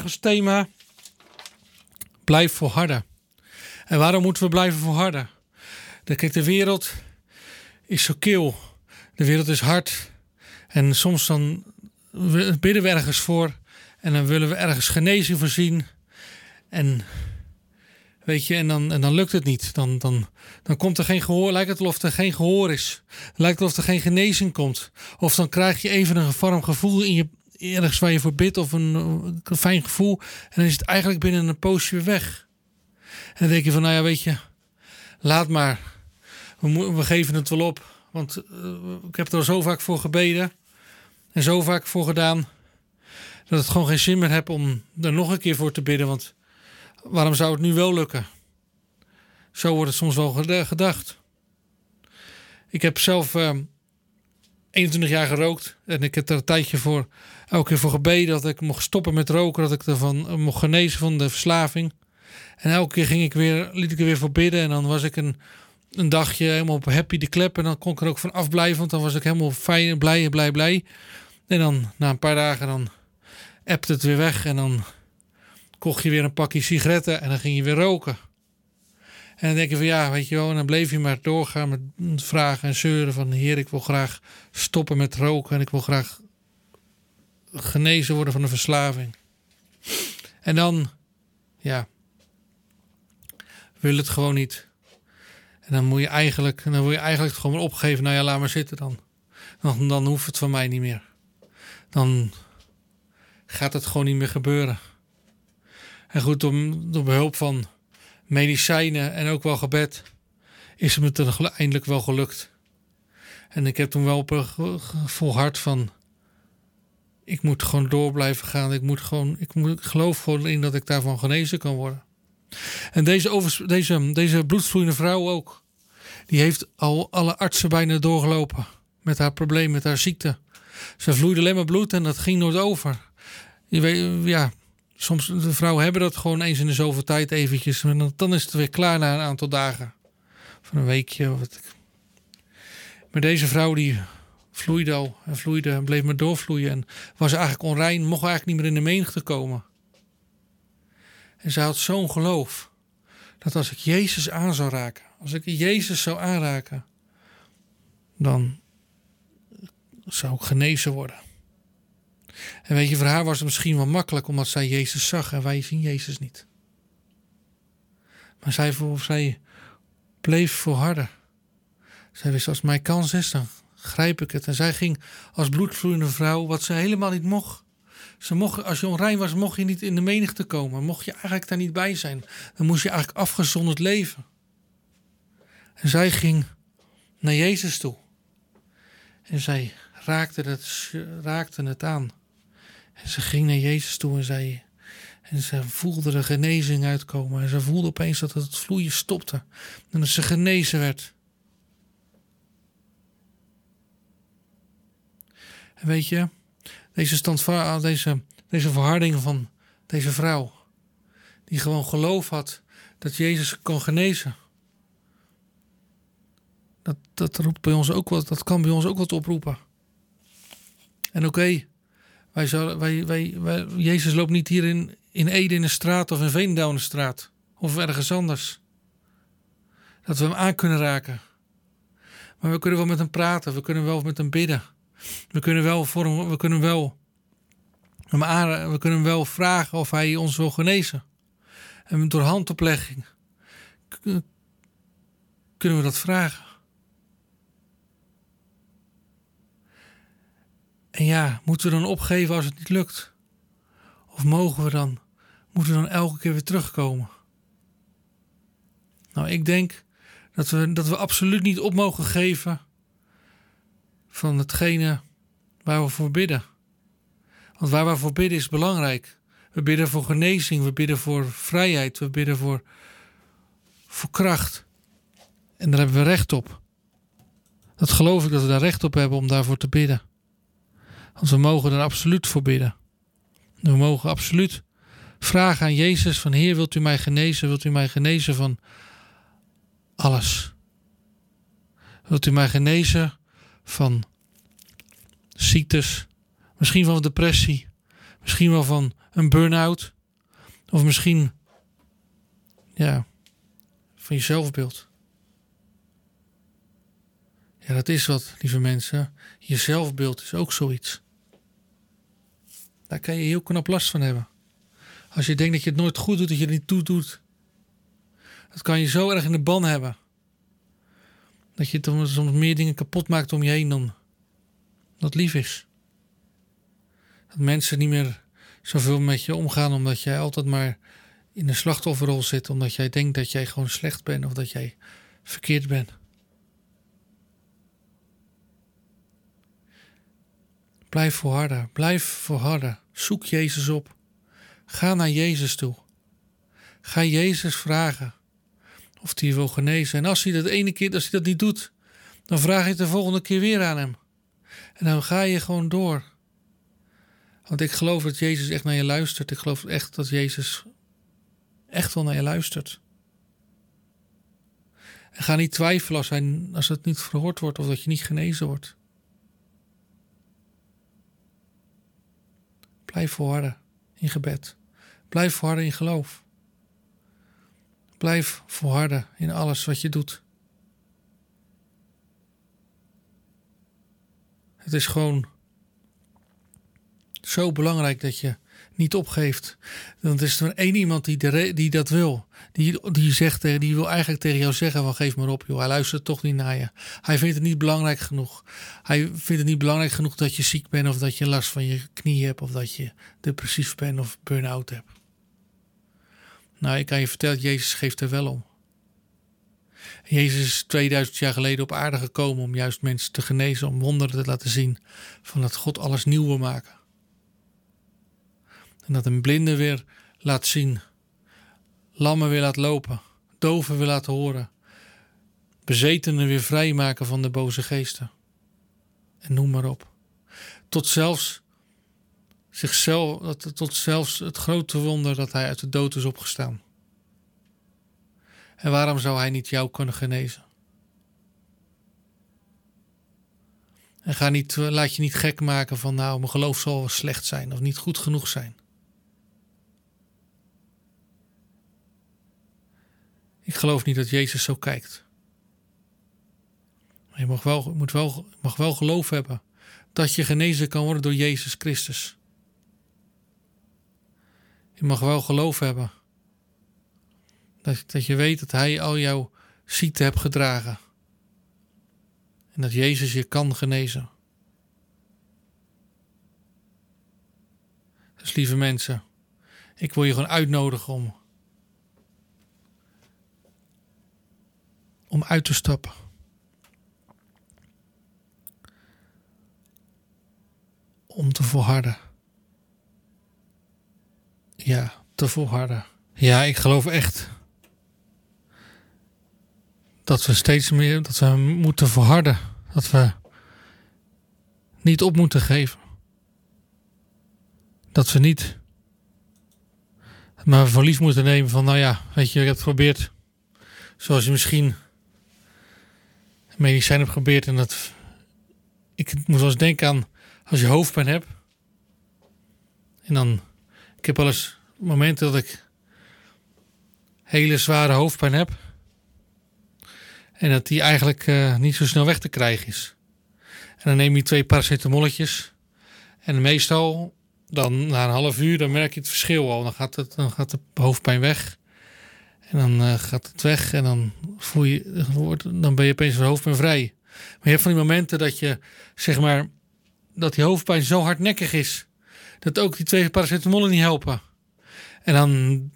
vandaag thema blijf volharden. En waarom moeten we blijven volharden? Kijk, de wereld is zo kil. De wereld is hard. En soms dan bidden we ergens voor. En dan willen we ergens genezing voorzien. En weet je, en dan, en dan lukt het niet. Dan, dan, dan komt er geen gehoor. Lijkt het alsof er geen gehoor is. Lijkt het alsof er geen genezing komt. Of dan krijg je even een warm gevoel in je, ergens waar je voor bidt. Of een, fijn gevoel. En dan is het eigenlijk binnen een poosje weer weg. En dan denk je van, nou ja, weet je, laat maar. We, we geven het wel op. Want uh, ik heb er zo vaak voor gebeden. En zo vaak voor gedaan. Dat het gewoon geen zin meer heb om er nog een keer voor te bidden. Want waarom zou het nu wel lukken? Zo wordt het soms wel gedacht. Ik heb zelf uh, 21 jaar gerookt. En ik heb er een tijdje voor elke keer voor gebeden dat ik mocht stoppen met roken. Dat ik ervan mocht genezen van de verslaving. En elke keer ging ik weer, liet ik er weer voor bidden. En dan was ik een, een dagje helemaal op happy de klep. En dan kon ik er ook van afblijven. Want dan was ik helemaal fijn, blij, blij, blij. En dan na een paar dagen dan appte het weer weg. En dan kocht je weer een pakje sigaretten. En dan ging je weer roken. En dan denk je van ja, weet je wel. En dan bleef je maar doorgaan met vragen en zeuren. Van heer, ik wil graag stoppen met roken. En ik wil graag genezen worden van een verslaving. En dan, ja, wil het gewoon niet. En dan moet je eigenlijk, dan wil je eigenlijk gewoon opgeven. Nou ja, laat maar zitten dan. Dan, dan hoeft het van mij niet meer. Dan gaat het gewoon niet meer gebeuren. En goed, door, door behulp van medicijnen en ook wel gebed is het me eindelijk wel gelukt. En ik heb toen wel volhard van ik moet gewoon door blijven gaan. Ik moet gewoon, ik, moet, geloof gewoon in dat ik daarvan genezen kan worden. En deze, deze, deze bloedvloeiende vrouw ook. Die heeft al alle artsen bijna doorgelopen. Met haar probleem, met haar ziekte. Ze vloeide alleen maar bloed en dat ging nooit over. Je weet, ja, soms de vrouwen hebben dat gewoon eens in de zoveel tijd eventjes. En dan is het weer klaar na een aantal dagen. Van een weekje. Of wat. Maar deze vrouw die vloeide al en vloeide en bleef maar doorvloeien. En was eigenlijk onrein, mocht eigenlijk niet meer in de menigte komen. En ze had zo'n geloof. Dat als ik Jezus aan zou raken, als ik Jezus zou aanraken, dan zou ik genezen worden. En weet je, voor haar was het misschien wel makkelijk omdat zij Jezus zag en wij zien Jezus niet. Maar zij, zij bleef volharden. Zij wist, als mijn kans is, dan grijp ik het. En zij ging als bloedvloeiende vrouw, wat ze helemaal niet mocht. Ze mocht, als je onrein was, mocht je niet in de menigte komen. Mocht je eigenlijk daar niet bij zijn. Dan moest je eigenlijk afgezonderd leven. En zij ging naar Jezus toe. En zij raakte het, raakte het aan. En ze ging naar Jezus toe en zei. En ze voelde de genezing uitkomen. En ze voelde opeens dat het vloeien stopte. En dat ze genezen werd. Weet je, deze, standva deze, deze verharding van deze vrouw, die gewoon geloof had dat Jezus kon genezen. Dat, dat, roept bij ons ook wat, dat kan bij ons ook wat oproepen. En oké, wij, wij, wij, wij, Jezus loopt niet hier in, in Ede in de straat of in Veenendaal in de straat. Of ergens anders. Dat we hem aan kunnen raken. Maar we kunnen wel met hem praten, we kunnen wel met hem bidden. We kunnen wel, hem, we kunnen wel, we kunnen wel vragen of hij ons wil genezen. En door handoplegging kunnen we dat vragen. En ja, moeten we dan opgeven als het niet lukt? Of mogen we dan, moeten we dan elke keer weer terugkomen? Nou, ik denk dat we, dat we absoluut niet op mogen geven van hetgene waar we voor bidden. Want waar we voor bidden is belangrijk. We bidden voor genezing, we bidden voor vrijheid, we bidden voor, voor kracht. En daar hebben we recht op. Dat geloof ik dat we daar recht op hebben om daarvoor te bidden. Want we mogen er absoluut voor bidden. We mogen absoluut vragen aan Jezus van Heer, wilt u mij genezen? Wilt u mij genezen van alles? Wilt u mij genezen van ziektes, misschien van depressie, misschien wel van een burn-out. Of misschien, ja, van je zelfbeeld. Ja, dat is wat, lieve mensen. Je zelfbeeld is ook zoiets. Daar kan je heel knap last van hebben. Als je denkt dat je het nooit goed doet, dat je het niet toe doet. Dat kan je zo erg in de ban hebben. Dat je soms meer dingen kapot maakt om je heen dan dat lief is. Dat mensen niet meer zoveel met je omgaan omdat jij altijd maar in de slachtofferrol zit. Omdat jij denkt dat jij gewoon slecht bent of dat jij verkeerd bent. Blijf volharden, blijf volharden. Zoek Jezus op. Ga naar Jezus toe. Ga Jezus vragen of hij wil genezen. En als hij dat ene keer, als hij dat niet doet, dan vraag je het de volgende keer weer aan hem. En dan ga je gewoon door. Want ik geloof dat Jezus echt naar je luistert. Ik geloof echt dat Jezus echt wel naar je luistert. En ga niet twijfelen als, hij, als het niet verhoord wordt of dat je niet genezen wordt. Blijf volharden in gebed. Blijf volharden in geloof. Blijf volharden in alles wat je doet. Het is gewoon zo belangrijk dat je niet opgeeft. Er is er één iemand die, die dat wil. Die, die, zegt, die wil eigenlijk tegen jou zeggen van geef maar op joh. Hij luistert toch niet naar je. Hij vindt het niet belangrijk genoeg. Hij vindt het niet belangrijk genoeg dat je ziek bent of dat je last van je knie hebt of dat je depressief bent of burn-out hebt. Nou, ik kan je vertellen, Jezus geeft er wel om. Jezus is 2000 jaar geleden op aarde gekomen om juist mensen te genezen, om wonderen te laten zien van dat God alles nieuw wil maken. En dat een blinde weer laat zien, lammen weer laat lopen, doven weer laten horen, bezetenen weer vrijmaken van de boze geesten. En noem maar op. Tot zelfs zichzelf, tot zelfs het grote wonder dat hij uit de dood is opgestaan. En waarom zou hij niet jou kunnen genezen? En ga niet, laat je niet gek maken van nou, mijn geloof zal wel slecht zijn of niet goed genoeg zijn. Ik geloof niet dat Jezus zo kijkt. Maar je mag wel, moet wel, mag wel geloof hebben dat je genezen kan worden door Jezus Christus. Je mag wel geloof hebben dat, je weet dat Hij al jouw ziekte hebt gedragen. En dat Jezus je kan genezen. Dus lieve mensen, ik wil je gewoon uitnodigen om, om uit te stappen. Om te volharden. Ja, te volharden. Ja, ik geloof echt dat we steeds meer dat we moeten verharden. Dat we niet op moeten geven. Dat we niet maar verlies moeten nemen van, nou ja, weet je, ik heb het geprobeerd. Zoals je misschien medicijn hebt geprobeerd en dat. Ik moet wel eens denken aan als je hoofdpijn hebt. En dan. Ik heb wel eens momenten dat ik hele zware hoofdpijn heb. En dat die eigenlijk uh, niet zo snel weg te krijgen is. En dan neem je twee paracetamolletjes. En meestal, dan na een half uur, dan merk je het verschil al. Dan gaat, het, dan gaat de hoofdpijn weg. En dan uh, gaat het weg. En dan, voel je, dan ben je opeens van hoofdpijn vrij. Maar je hebt van die momenten dat je, zeg maar, dat die hoofdpijn zo hardnekkig is. Dat ook die twee paracetamollen niet helpen. En dan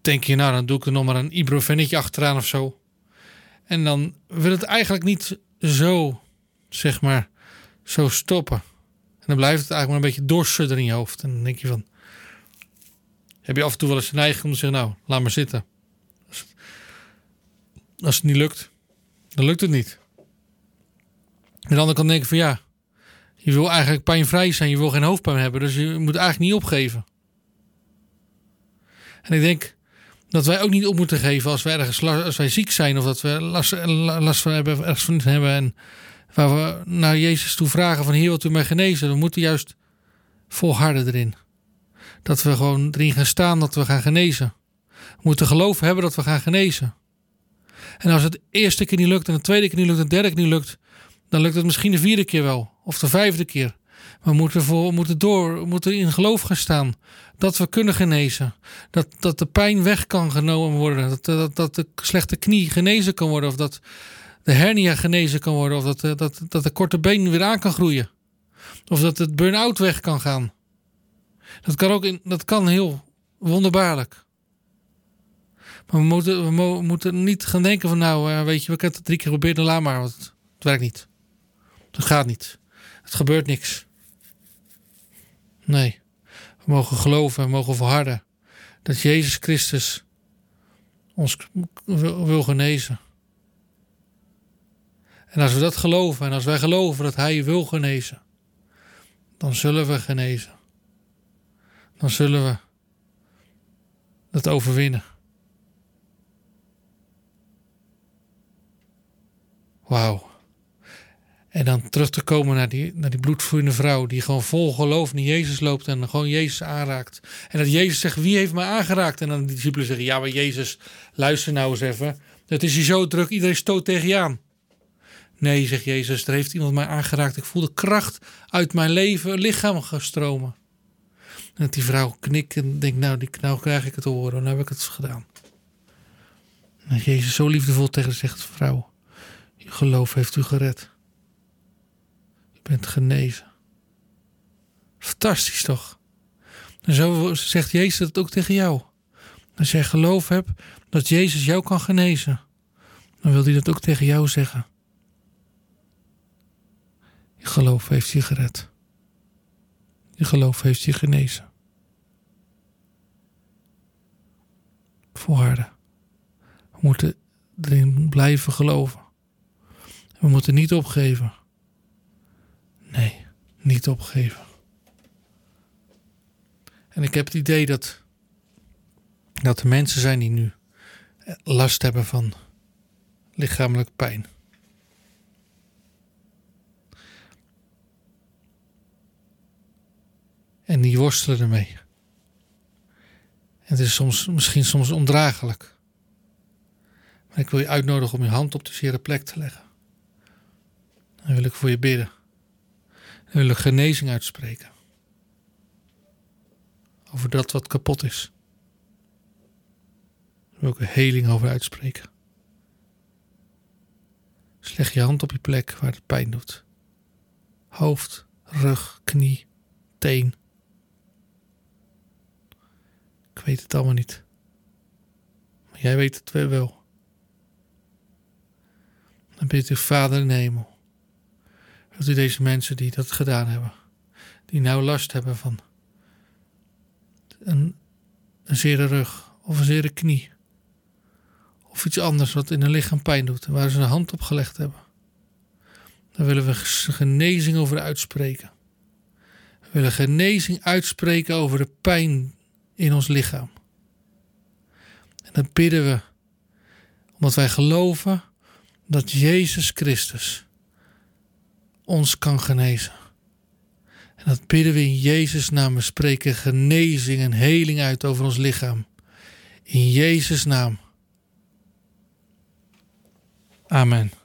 denk je, nou, dan doe ik er nog maar een ibuprofennetje achteraan of zo. En dan wil het eigenlijk niet zo, zeg maar, zo stoppen. En dan blijft het eigenlijk maar een beetje doorsudderen in je hoofd. En dan denk je van, heb je af en toe wel eens de neiging om te zeggen, nou, laat maar zitten. Als het, niet lukt, dan lukt het niet. En de andere kant denk ik van, ja, je wil eigenlijk pijnvrij zijn, je wil geen hoofdpijn hebben, dus je moet eigenlijk niet opgeven. En ik denk, dat wij ook niet op moeten geven als, we ergens, als wij ziek zijn of dat we last, van hebben, ergens van hebben. En waar we naar Jezus toe vragen van hier wilt u mij genezen. We moeten juist volharden erin. dat we gewoon erin gaan staan dat we gaan genezen. We moeten geloof hebben dat we gaan genezen. En als het eerste keer niet lukt, en de tweede keer niet lukt, en de derde keer niet lukt, dan lukt het misschien de vierde keer wel, of de vijfde keer. We moeten, voor, moeten door, we moeten in geloof gaan staan. Dat we kunnen genezen. Dat, dat de pijn weg kan genomen worden. Dat, dat, de slechte knie genezen kan worden. Of dat de hernia genezen kan worden. Of dat, dat, dat de korte been weer aan kan groeien. Of dat het burn-out weg kan gaan. Dat kan ook in, dat kan heel wonderbaarlijk. Maar we moeten, we moeten niet gaan denken van nou, eh, weet je, we hebben het drie keer geprobeerd en laat maar. Want het werkt niet. Het gaat niet. Het gebeurt niks. Nee. We mogen geloven en mogen volharden dat Jezus Christus ons wil genezen. En als we dat geloven en als wij geloven dat Hij wil genezen, dan zullen we genezen. Dan zullen we dat overwinnen. Wauw. En dan terug te komen naar die, naar die bloedvloeiende vrouw. Die gewoon vol geloof naar Jezus loopt en gewoon Jezus aanraakt. En dat Jezus zegt, wie heeft mij aangeraakt? En dan de discipelen zeggen, ja maar Jezus, luister nou eens even. Het is hier zo druk, iedereen stoot tegen je aan. Nee, zegt Jezus, er heeft iemand mij aangeraakt. Ik voel de kracht uit mijn leven, lichaam gestromen. En dat die vrouw knikt en denkt, nou, nou krijg ik het te horen. Nou heb ik het gedaan. En Jezus zo liefdevol tegen zegt, vrouw, je geloof heeft u gered bent genezen. Fantastisch toch? En zo zegt Jezus het ook tegen jou. Als jij geloof hebt dat Jezus jou kan genezen, dan wil hij dat ook tegen jou zeggen. Je geloof heeft je gered. Je geloof heeft je genezen. Volharden. We moeten erin blijven geloven. We moeten niet opgeven. Niet opgeven. En ik heb het idee dat, dat er mensen zijn die nu last hebben van lichamelijk pijn. En die worstelen ermee. Het is soms, misschien soms ondraaglijk. Maar ik wil je uitnodigen om je hand op de zere plek te leggen. Dan wil ik voor je bidden. En wil ik genezing uitspreken. Over dat wat kapot is. Daar wil ik een heling over uitspreken. Dus leg je hand op je plek waar het pijn doet. Hoofd, rug, knie, teen. Ik weet het allemaal niet. Maar jij weet het wel. Dan bid u Vader in de hemel dat u deze mensen die dat gedaan hebben, die nou last hebben van een, een zere rug of een zere knie, of iets anders wat in hun lichaam pijn doet, waar ze een hand op gelegd hebben, dan willen we genezing over uitspreken. We willen genezing uitspreken over de pijn in ons lichaam. En dan bidden we, omdat wij geloven dat Jezus Christus ons kan genezen. En dat bidden we in Jezus' naam. We spreken genezing en heling uit over ons lichaam. In Jezus' naam. Amen.